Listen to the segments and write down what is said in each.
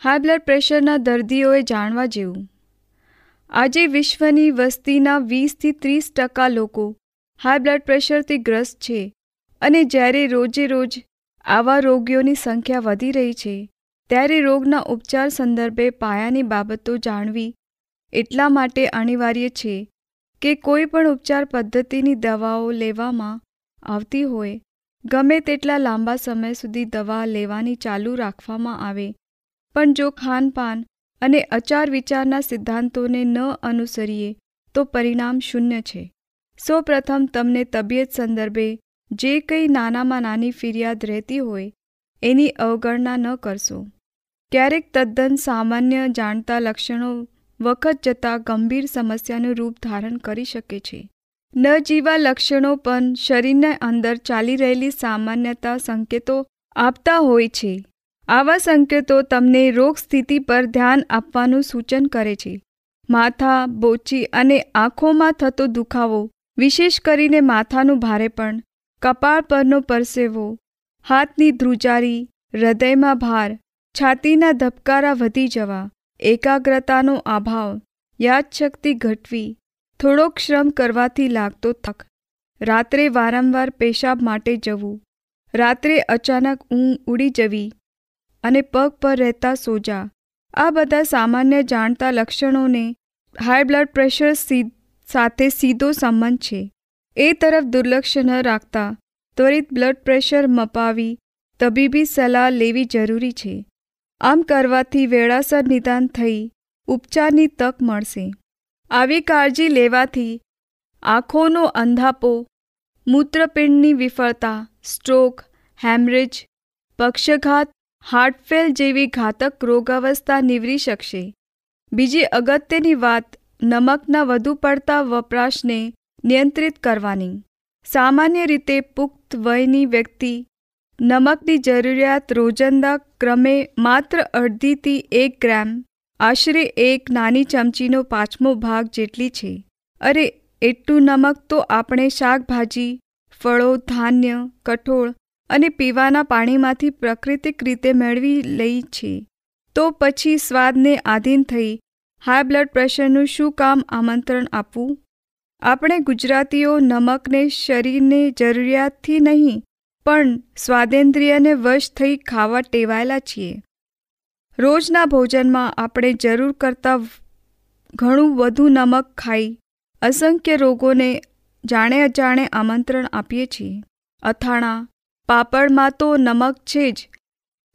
High blood પ્રેશરના દર્દીઓએ જાણવા જેવું. આજે વિશ્વની વસ્તીના વીસથી ત્રીસ ટકા લોકો હાઈ બ્લડ પ્રેશરથી ગ્રસ્ત છે અને જ્યારે રોજે રોજ આવા રોગીઓની સંખ્યા વધી રહી છે, ત્યારે રોગના ઉપચાર સંદર્ભે પાયાની બાબતો જાણવી એટલા માટે અનિવાર્ય છે કે કોઈ પણ ઉપચાર પદ્ધતિની દવાઓ લેવામાં આવતી હોય, ગમે તેટલા લાંબા સમય સુધી દવા લેવાની ચાલુ રાખવામાં આવે પણ જો ખાનપાન અને અચાર વિચારના સિદ્ધાંતોને ન અનુસરીએ, તો પરિણામ શૂન્ય છે. સૌપ્રથમ તમને તબિયત સંદર્ભે જે કંઈ નાનામાં નાની ફરિયાદ રહેતી હોય, એની અવગણના ન કરશો. ક્યારેક તદ્દન સામાન્ય જાણતા લક્ષણો વખત જતાં ગંભીર સમસ્યાનું રૂપ ધારણ કરી શકે છે. ન જીવા લક્ષણો પણ શરીરના અંદર ચાલી રહેલી સામાન્યતા સંકેતો આપતા હોય છે. આવા સંકેતો તમને રોગ સ્થિતિ પર ધ્યાન આપવાનું સૂચન કરે છે. માથા, બોચી અને આંખોમાં થતો દુખાવો, વિશેષ કરીને માથાનું ભારેપણ કપાળ પરનો પરસેવો, હાથની ધ્રુજારી, હૃદયમાં ભાર, છાતીના ધબકારા વધી જવા, એકાગ્રતાનો અભાવ, યાદશક્તિ ઘટવી થોડોક શ્રમ કરવાથી લાગતો થક. રાત્રે વારંવાર પેશાબ માટે જવું. રાત્રે અચાનક ઊંઘ ઉડી જવી. અને પગ પર રહેતા સોજા. આ બધા સામાન્ય જાણતા લક્ષણોને હાઈ બ્લડ પ્રેશર સાથે સીધો સંબંધ છે. એ તરફ દુર્લક્ષ ન રાખતા, ત્વરિત બ્લડ પ્રેશર મપાવી, તબીબી સલાહ લેવી જરૂરી છે. આમ કરવાથી વેળાસર નિદાન થઈ, ઉપચારની તક મળશે. આવી કાળજી લેવાથી આંખોનો અંધાપો, મૂત્રપિંડની વિફળતા સ્ટ્રોક હેમરેજ પક્ષઘાત હાર્ટફેલ જેવી ઘાતક રોગાવસ્થા નીવરી શકશે. બીજી અગત્યની વાત, નમકના વધુ પડતા વપરાશને નિયંત્રિત કરવાની. સામાન્ય રીતે પુખ્ત વયની વ્યક્તિ નમકની જરૂરિયાત રોજંદા ક્રમે માત્ર અડધીથી એક ગ્રામ, આશરે એક નાની ચમચીનો પાંચમો ભાગ જેટલી છે. અરે, એટલું નમક તો આપણે શાકભાજી, ફળો, ધાન્ય, કઠોળ અને પીવાના પાણીમાંથી પ્રાકૃતિક રીતે મેળવી લઈ છે. તો પછી સ્વાદને આધીન થઈ હાઈ બ્લડ પ્રેશરનું શું કામ આમંત્રણ આપવું? આપણે ગુજરાતીઓ નમકને શરીરને જરૂરિયાતથી નહીં, પણ સ્વાદેન્દ્રિયને વશ થઈ ખાવા ટેવાયેલા છીએ. રોજના ભોજનમાં આપણે જરૂર કરતાં ઘણું વધુ નમક ખાઈ, અસંખ્ય રોગોને જાણે અજાણે આમંત્રણ આપીએ છીએ. અથાણા પાપડમાં તો નમક છે જ.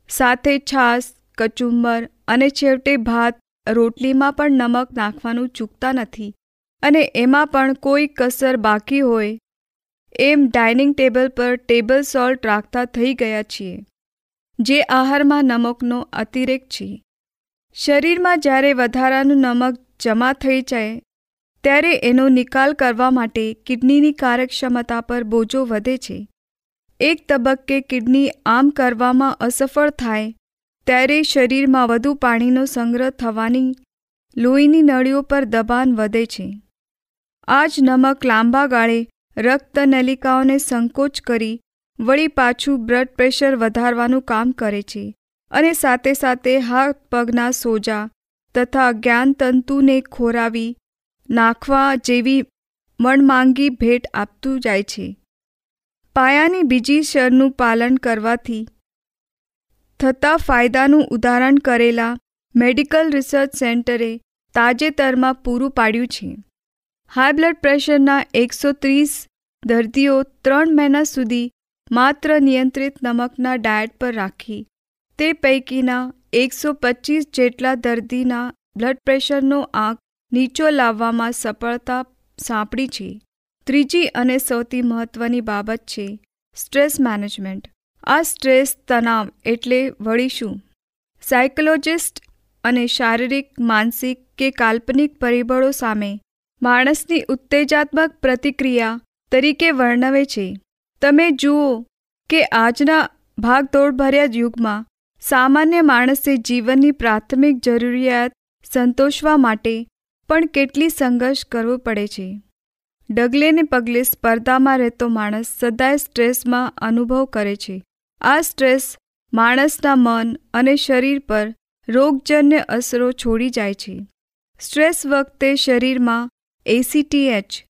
સાથે છાશ, કચુંબર અને છેવટે ભાત રોટલીમાં પણ નમક નાખવાનું ચૂકતા નથી અને એમાં પણ કોઈ કસર બાકી હોય. એમ ડાઇનિંગ ટેબલ પર ટેબલ સોલ્ટ રાખતા થઈ ગયા છીએ, જે આહારમાં નમકનો અતિરેક છે. શરીરમાં જ્યારે વધારાનું નમક જમા થઈ જાય, ત્યારે એનો નિકાલ કરવા માટે કિડનીની કાર્યક્ષમતા પર બોજો વધે છે. એક તબક્કે કિડની આમ કરવામાં અસફળ થાય, ત્યારે શરીરમાં વધુ પાણીનો સંગ્રહ થવાની લોહીની નળીઓ પર દબાણ વધે છે. આ જ નમક લાંબા ગાળે રક્ત નલિકાઓને સંકોચ કરી વળી પાછું બ્લડ પ્રેશર વધારવાનું કામ કરે છે અને સાથે સાથે હાથ પગના સોજા તથા જ્ઞાનતંતુને ખોરાવી નાખવા જેવી મણમાંગી ભેટ આપતું જાય છે. પાયાની બીજી શરનું પાલન કરવાથી થતા ફાયદાનું ઉદાહરણ કરેલા મેડિકલ રિસર્ચ સેન્ટરે તાજેતરમાં પૂરું પાડ્યું છે. હાઈ બ્લડ પ્રેશરના એકસો ત્રીસ દર્દીઓ ત્રણ મહિના સુધી માત્ર નિયંત્રિત નમકના ડાયટ પર રાખી, તે પૈકીના એકસો પચીસ જેટલા દર્દીના બ્લડ પ્રેશરનો આંક નીચો લાવવામાં સફળતા સાંપડી છે. ત્રીજી અને સૌથી મહત્વની બાબત છે સ્ટ્રેસ મેનેજમેન્ટ. આ સ્ટ્રેસ તણાવ એટલે વળી શું? સાયકોલોજિસ્ટ અને શારીરિક, માનસિક કે કાલ્પનિક પરિબળો સામે માણસની ઉત્તેજાત્મક પ્રતિક્રિયા તરીકે વર્ણવે છે. તમે જુઓ કે આજના ભાગદોડભર્યા યુગમાં સામાન્ય માણસે જીવનની પ્રાથમિક જરૂરિયાત સંતોષવા માટે પણ કેટલી સંઘર્ષ કરવો પડે છે. ડગલે ને પગલે સ્પર્ધામાં રહેતો માણસ સદાય સ્ટ્રેસમાં અનુભવ કરે છે. આ સ્ટ્રેસ માણસના મન અને શરીર પર રોગજન્ય અસરો છોડી જાય છે. સ્ટ્રેસ વખતે શરીરમાં એસીટીએચ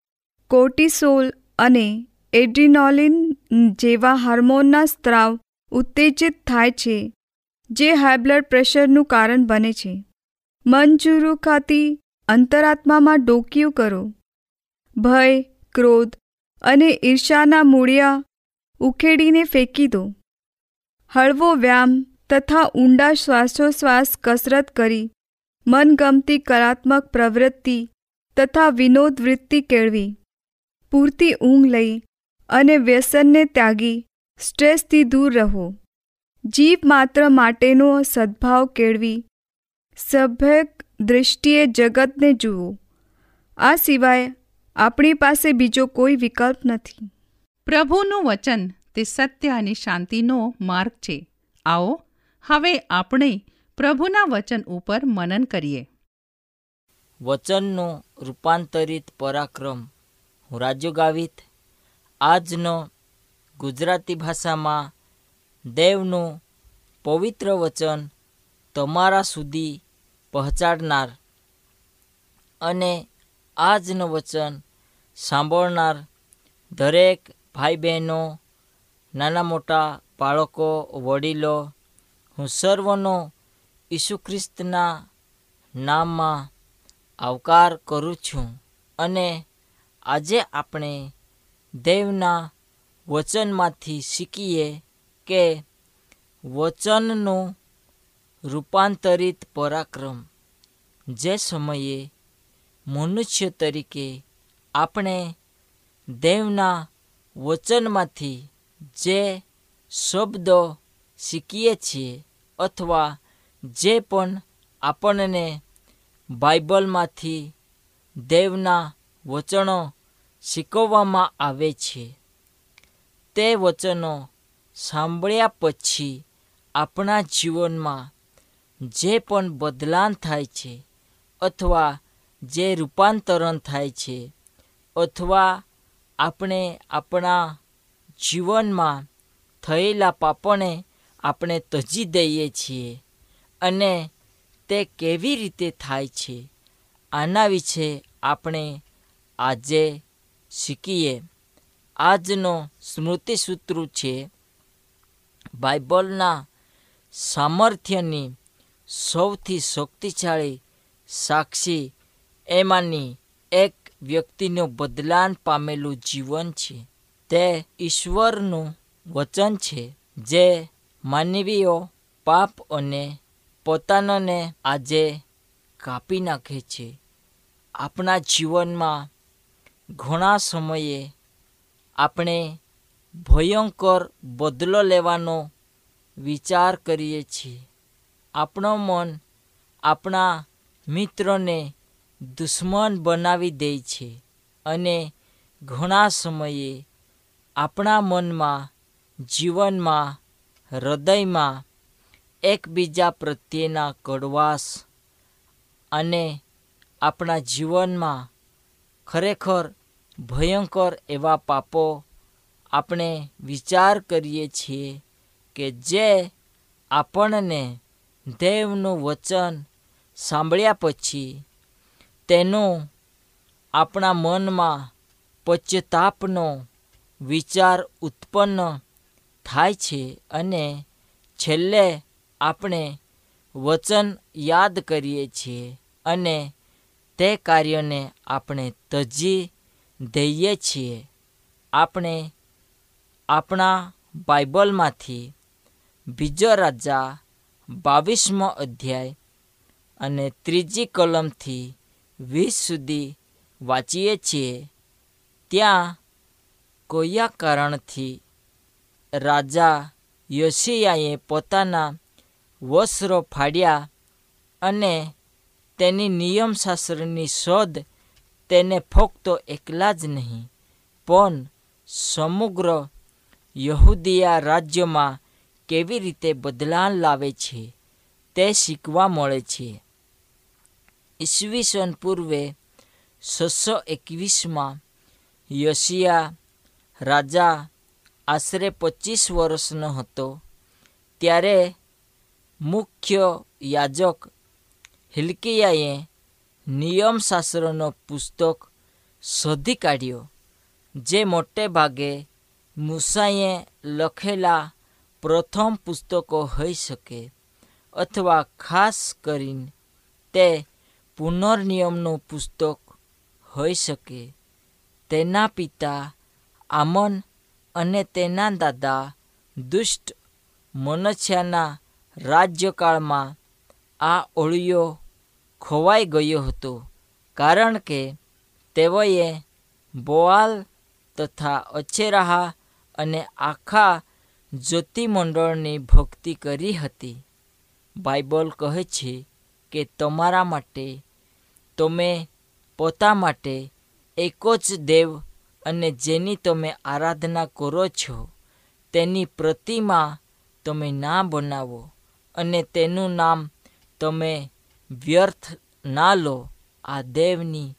કોર્ટિસોલ અને એડ્રિનોલિન જેવા હાર્મોનના સ્ત્રાવ ઉત્તેજિત થાય છે, જે હાઈ બ્લડ પ્રેશરનું કારણ બને છે. મન ખાતી અંતરાત્મામાં ડોકિયું કરો. ભય, ક્રોધ અને ઈર્ષાના મૂળિયા ઉખેડીને ફેંકી દો. હળવો વ્યાયામ તથા ઊંડા શ્વાસોશ્વાસ કસરત કરી, મનગમતી કલાત્મક પ્રવૃત્તિ તથા વિનોદ વૃત્તિ કેળવી. પૂરતી ઊંઘ લઈ અને વ્યસનને ત્યાગી, સ્ટ્રેસથી દૂર રહો. જીવ માત્ર માટેનો સદ્ભાવ કેળવી, સભ્યક દૃષ્ટિએ જગતને જુઓ. આ સિવાય આપણી પાસે બીજો કોઈ વિકલ્પ નથી. પ્રભુનું વચન તે સત્ય અને શાંતિનો માર્ગ છે. આવો હવે આપણે પ્રભુના વચન ઉપર મનન કરીએ. વચનનો રૂપાંતરિત પરાક્રમ હું રાજુ ગાવિત. આજનો ગુજરાતી ભાષામાં દેવનું પવિત્ર વચન તમારા સુધી પહોંચાડનાર અને આજનું વચન સાંભળનાર દરેક ભાઈ બહેનો નાના મોટા બાળકો, વડીલો, હું સર્વનો ઈસુ ખ્રિસ્તના નામમાં આવકાર કરું છું અને આજે આપણે દેવના વચનમાંથી શીખીએ કે વચનનું રૂપાંતરિત પરાક્રમ જે સમયે મનુષ્ય તરીકે આપણે દેવના વચનમાંથી જે શબ્દો શીખીએ છીએ અથવા જે પણ આપણને બાઇબલમાંથી દેવના વચનો શીખવવામાં આવે છે, તે વચનો સાંભળ્યા પછી આપણા જીવનમાં જે પણ બદલાન થાય છે અથવા જે રૂપાંતરણ થાય છે અથવા આપણે આપણા જીવનમાં થયેલા પાપને આપણે તજી દઈએ છીએ અને તે કેવી રીતે થાય છે આના વિશે આપણે આજે શીખીએ. આજનો સ્મૃતિસૂત્ર છે બાઇબલના સામર્થ્યની સૌથી શક્તિશાળી સાક્ષી એમાંની એક વ્યક્તિનું બદલાન પામેલું જીવન છે. તે ઈશ્વરનું વચન છે, જે માનવીઓ, પાપ અને પોતાનાને આજે કાપી નાખે છે. આપણા જીવનમાં ઘણા સમયે આપણે ભયંકર બદલો લેવાનો વિચાર કરીએ છીએ. આપણો મન આપણા મિત્રને દુશ્મન બનાવી દે છે અને ઘણા સમયે આપણા મનમાં, જીવનમાં, હૃદયમાં એકબીજા પ્રત્યેના કડવાશ અને આપણા જીવનમાં ખરેખર ભયંકર એવા પાપો આપણે વિચાર કરીએ છીએ કે જે આપણને દેવનું વચન સાંભળ્યા પછી તેનું આપણા મનમાં પશ્ચાતાપનો વિચાર ઉત્પન્ન થાય છે અને છેલ્લે આપણે વચન યાદ કરીએ છીએ અને તે કાર્યને આપણે તજી દઈએ છીએ. આપણે આપણા બાઇબલમાંથી બીજો રાજા બાવીસમો અધ્યાય અને ત્રીજી કલમથી વીસ સુધી વાંચીએ છીએ, ત્યાં કોયા કારણથી રાજા યોશિયાએ પોતાના વસ્ત્રો ફાડ્યા અને તેની નિયમશાસ્ત્રની શોધ તેને ફક્ત એકલા જ નહીં, પણ સમગ્ર યહૂદીયા રાજ્યમાં કેવી રીતે બદલાણ લાવે છે તે શીખવા મળે છે. ઈસવીસન પૂર્વે છસો એકવીસમાં યશિયા રાજા આશરે પચીસ વર્ષનો હતો. ત્યારે મુખ્ય યાજક હિલકિયાએ નિયમશાસ્ત્રનો પુસ્તક શોધી કાઢ્યો, જે મોટે ભાગે મૂસાએ લખેલા પ્રથમ પુસ્તકો હોઈ શકે, અથવા ખાસ કરીને તે પુનર્નિયમનું પુસ્તક હોઈ શકે. તેના પિતા આમન અને તેના દાદા દુષ્ટ મનુષ્યના રાજ્યકાળમાં આ ઓળિયો ખોવાઈ ગયો હતો. કારણ કે તેઓએ બોઆલ તથા અછેરાહા અને આખા જ્યોતિમંડળની ભક્તિ કરી હતી. બાઇબલ કહે છે કે તમારા માટે, તમે પોતા માટે એક જ દેવ અને જેની તમે આરાધના કરો છો, તેની પ્રતિમા તમે ના બનાવો અને તેનું નામ તમે વ્યર્થ ના લો, આ દેવની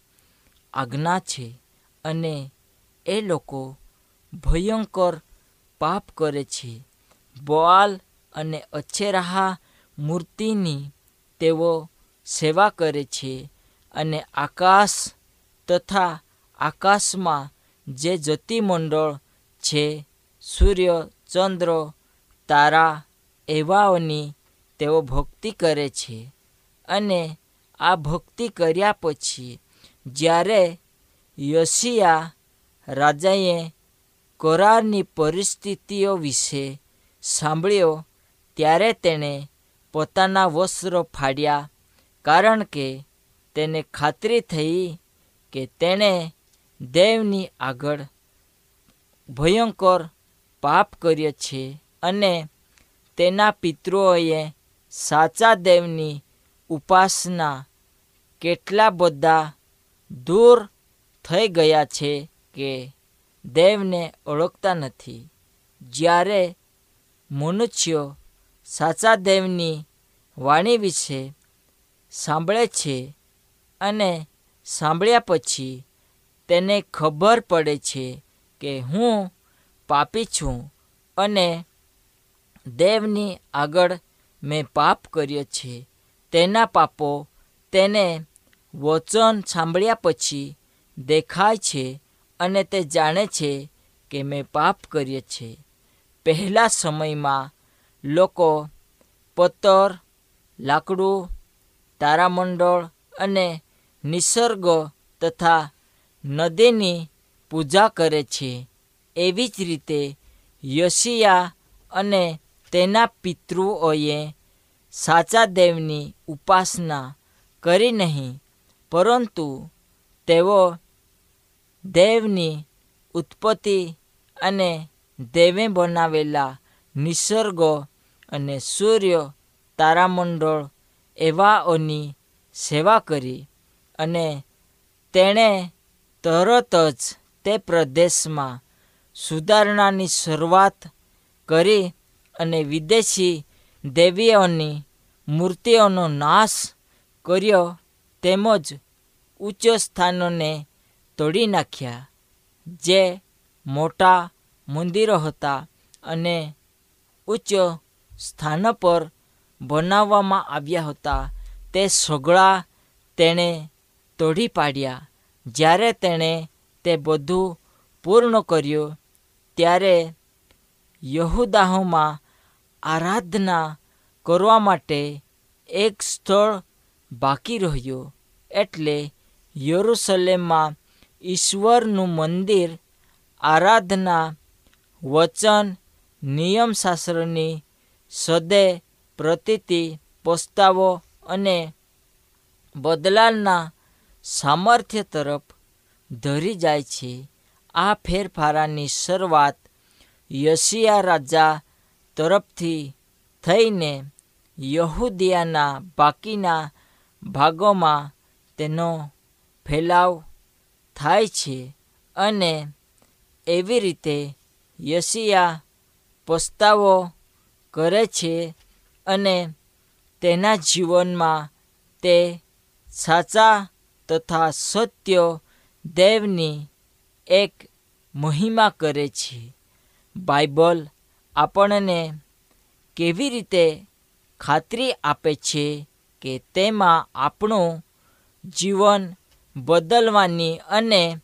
આજ્ઞા છે. અને એ લોકો ભયંકર પાપ કરે છે. બોઆલ અને અછેરાહા મૂર્તિની તેઓ સેવા કરે છે અને આકાશ તથા આકાશમાં જે જ્યોતિમંડળ છે, સૂર્ય, ચંદ્ર, તારા એવાઓની તેઓ ભક્તિ કરે છે. અને આ ભક્તિ કર્યા પછી જ્યારે યશિયા રાજાએ કોરારની પરિસ્થિતિઓ વિશે સાંભળ્યો, ત્યારે તેણે પોતાના વસ્ત્રો ફાડ્યા, કારણ કે તેને ખાતરી થઈ કે તેણે દેવની આગળ ભયંકર પાપ કર્યો છે અને તેના પિતૃઓએ સાચા દેવની ઉપાસના કેટલા બધા દૂર થઈ ગયા છે કે દેવને ઓળખતા નથી. જ્યારે મનુષ્યો સાચા દેવની વાણી વિશે સાંભળે છે અને સાંભળ્યા પછી તેને ખબર પડે છે કે હું પાપી છું અને દેવની આગળ મેં પાપ કર્યો છે. તેના પાપો તેને વચન સાંભળ્યા પછી દેખાય છે અને તે જાણે છે કે મેં પાપ કર્યો છે. પહેલા સમયમાં લોકો પત્તર લાકડું, તારામંડળ અને નિસર્ગ તથા નદીની પૂજા કરે છે. એવી જ રીતે યશિયા અને તેના પિતૃઓએ સાચા દેવની ઉપાસના કરી નહીં, પરંતુ તેઓ દેવની ઉત્પત્તિ અને દેવે બનાવેલા નિસર્ગો અને સૂર્ય તારામંડળ એવાઓની સેવા કરી અને તેણે તરત જ તે પ્રદેશમાં સુધારણાની શરૂઆત કરી અને વિદેશી દેવીઓની મૂર્તિઓનો નાશ કર્યો તેમજ ઉચ્ચ સ્થાનોને તોડી નાખ્યા, જે મોટા મંદિરો હતા અને ઉચ્ચ સ્થાન પર બનાવવામાં આવ્યા હતા. તે સગળા તેણે તોડી પાડ્યા. જ્યારે તેણે તે બધું પૂર્ણ કર્યું, ત્યારે યહુદાહોમાં આરાધના કરવા માટે એક સ્થળ બાકી રહ્યું, એટલે યરુસલેમમાં ઈશ્વરનું મંદિર, આરાધના, વચન, નિયમશાસ્ત્રની સદે પ્રતીતિ, પસ્તાવો અને બદલાલના સામર્થ્ય તરફ ધરી જાય છે. આ ફેરફારાની શરૂઆત યશિયા રાજા તરફથી થઈને યહૂદિયાના બાકીના ભાગોમાં તેનો ફેલાવ થાય છે અને એવી રીતે યશિયા પસ્તાવો કરે છે અને તેના જીવનમાં તે સાચા તથા સત્ય દેવની એક મહિમા કરે છે. બાઇબલ આપણને કેવી રીતે ખાતરી આપે છે કે તેમાં આપણું જીવન બદલવાની અને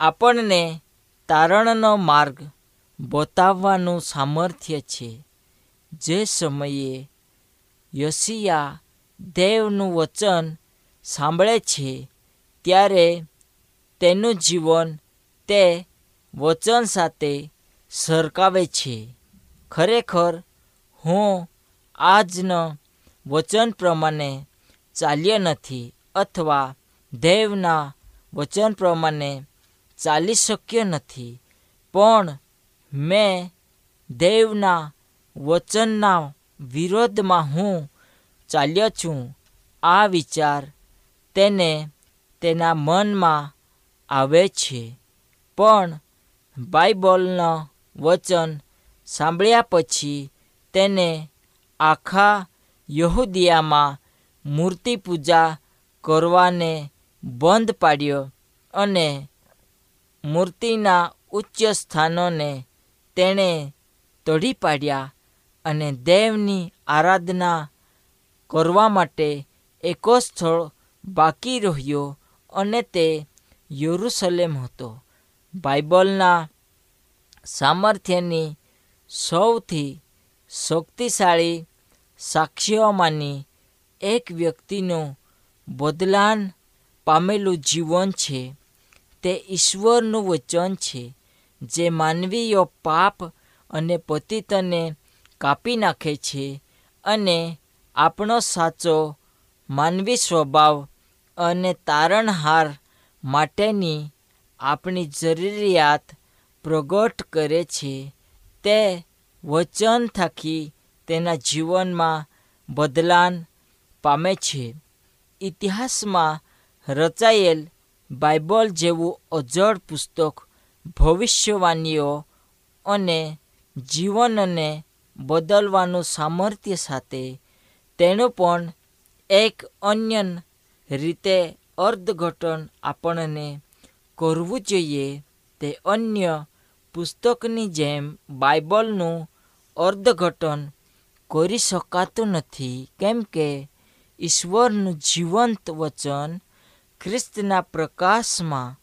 આપણને તારણનો માર્ગ બતાવવાનું સામર્થ્ય છે? જે સમયે યશિયા દેવનું વચન સાંભળે છે, ત્યારે તેનું જીવન તે વચન સાથે સરકાવે છે. ખરેખર, હું આજના વચન પ્રમાણે ચાલ્યો નથી અથવા દેવના વચન પ્રમાણે ચાલી શક્યો નથી, પણ મેં દેવના વચનના વિરોધમાં હું ચાલ્યો છું. આ વિચાર તેને તેના મનમાં આવે છે. પણ બાઇબલનો વચન સાંભળ્યા પછી તેને આખા યહૂદિયામાં મૂર્તિ પૂજા કરવાને બંધ પાડ્યો અને મૂર્તિના ઉચ્ચ સ્થાનોને તેણે તોડી પાડ્યા. અને દેવની આરાધના કરવા માટે એકો સ્થળ બાકી રહ્યો અને તે યરુસલેમ હતો. બાઇબલના સામર્થ્યની સૌથી શક્તિશાળી સાક્ષીઓમાંની એક વ્યક્તિનું બદલાન પામેલું જીવન છે. તે ઈશ્વરનું વચન છે, જે માનવીય પાપ અને પતિતને કાપી નાખે છે અને આપણો સાચો માનવી સ્વભાવ અને તારણહાર માટેની આપણી જરૂરિયાત પ્રગટ કરે છે. તે વચન થકી તેના જીવનમાં બદલાન પામે છે. ઇતિહાસમાં રચાયેલ બાઇબલ જેવું અજળ પુસ્તક ભવિષ્યવાણીઓ અને જીવનને બદલવાનું સામર્થ્ય સાથે તેનું પણ એક અન્ય રીતે અર્થઘટન આપણને કરવું જોઈએ. તે અન્ય પુસ્તકની જેમ બાઇબલનું અર્થઘટન કરી શકાતું નથી. કેમ કે ઈશ્વરનું જીવંત વચન ખ્રિસ્તના પ્રકાશમાં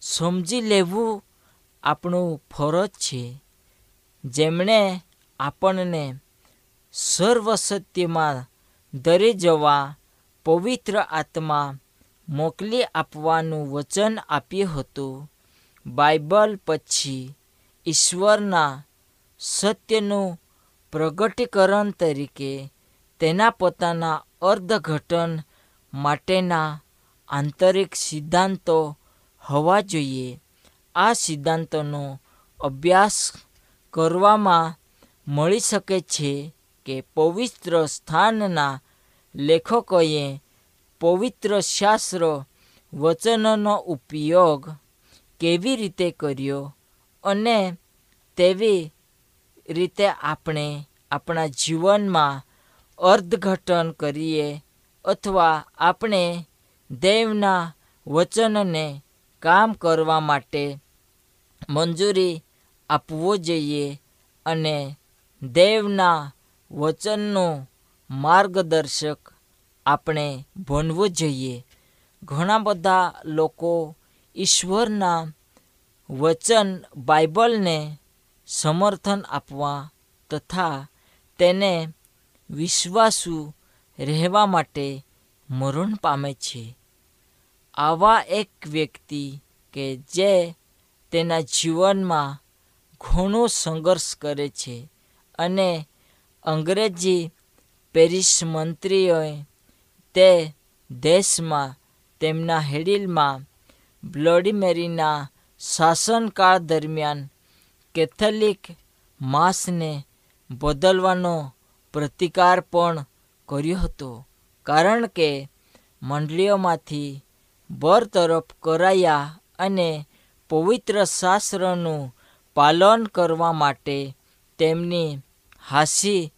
સમજી લેવું આપણું ફરજ છે. જેમણે આપણને સર્વ સત્યમાં દરી જવા પવિત્ર આત્મા મોકલી આપવાનું વચન આપ્યું હતું. બાઇબલ પછી ઈશ્વરના સત્યનું પ્રગટીકરણ તરીકે તેના પોતાના અર્થઘટન માટેના આંતરિક સિદ્ધાંતો હોવા જોઈએ. આ સિદ્ધાંતોનો અભ્યાસ કરવામાં મળી શકે છે કે પવિત્ર સ્થાનના લેખકોએ પવિત્ર શાસ્ત્ર વચનનો ઉપયોગ કેવી રીતે કર્યો અને તેવી રીતે આપણે આપણા જીવનમાં અર્થઘટન કરીએ અથવા આપણે દેવના વચનને કામ કરવા માટે મંજૂરી આપવો જોઈએ અને દેવના વચનનું માર્ગદર્શક આપણે બનવું જોઈએ. ઘણા બધા લોકો ઈશ્વરના વચન બાઇબલને સમર્થન આપવા તથા તેને વિશ્વાસુ રહેવા માટે મરણ પામે છે. આવા એક વ્યક્તિ કે જે તેના જીવનમાં ઘણો સંઘર્ષ કરે છે. અને અંગ્રેજી પેરિસ મંત્રીઓએ તે દેશમાં તેમના હેડિલમાં બ્લોડીમેરીના શાસનકાળ દરમિયાન કેથલિક માસને બદલવાનો પ્રતિકાર પણ કર્યો હતો. કારણ કે મંડળીઓમાંથી બરતરફ કરાયા અને પવિત્ર શાસ્ત્રનું પાલન કરવા માટે તેમની હાંસી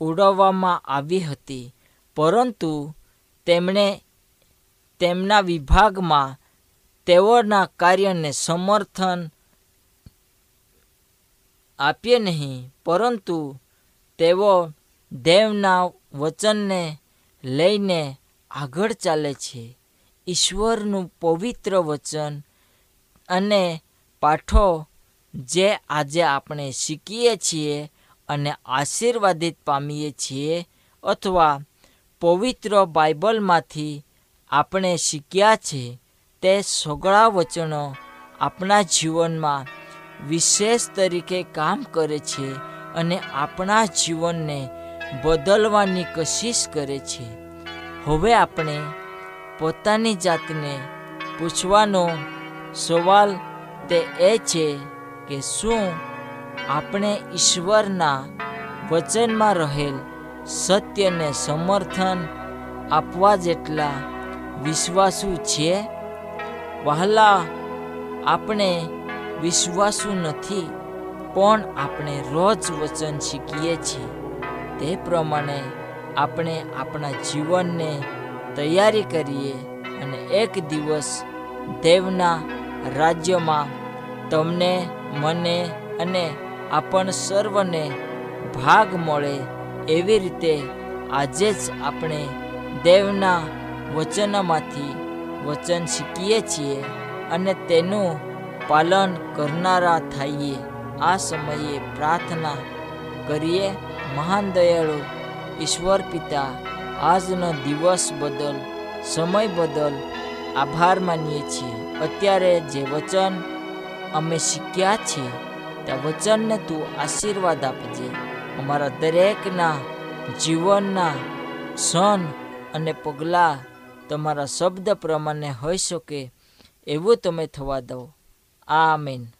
ઉડાવવામાં આવી હતી. પરંતુ તેમણે તેમના વિભાગમાં તેઓના કાર્યને સમર્થન આપીએ નહીં, પરંતુ તેઓ દેવના વચનને લઈને આગળ ચાલે છે. ઈશ્વરનું પવિત્ર વચન અને પાઠો જે આજે આપણે શીખીએ છીએ અને આશીર્વાદિત પામીએ છીએ અથવા પવિત્ર બાઇબલમાંથી આપણે શીખ્યા છે તે સગળા વચનો આપણા જીવનમાં વિશેષ તરીકે કામ કરે છે અને આપણા જીવનને બદલવાની કશિશ કરે છે. હવે આપણે પોતાની જાતને પૂછવાનો સવાલ તે એ છે કે શું આપણે ઈશ્વરના વચનમાં રહેલ સત્યને સમર્થન આપવા જેટલા વિશ્વાસુ છે, વહાલા આપણે વિશ્વાસુ નથી, પણ આપણે રોજ વચન શીખીએ છીએ. તે પ્રમાણે આપણે આપણા જીવનને તૈયારી કરીએ અને એક દિવસ દેવના રાજ્યમાં તમને, મને અને આપણ સર્વને ભાગ મળે એવી રીતે આજે જ આપણે દેવના વચનમાંથી વચન શીખીએ છીએ અને તેનું પાલન કરનારા થઈએ. આ સમયે પ્રાર્થના કરીએ, મહાન દયાળુ, ઈશ્વર પિતા, આજનો દિવસ બદલ, સમય બદલ આભાર માનીએ છીએ. અત્યારે જે વચન અમે શીખ્યા છીએ તે વચનને તું આશીર્વાદ આપજે. અમારા દરેકના જીવનના સન અને પગલાં તમારા શબ્દ પ્રમાણે હોઈ શકે, એવું તમે થવા દો. આ સરનામું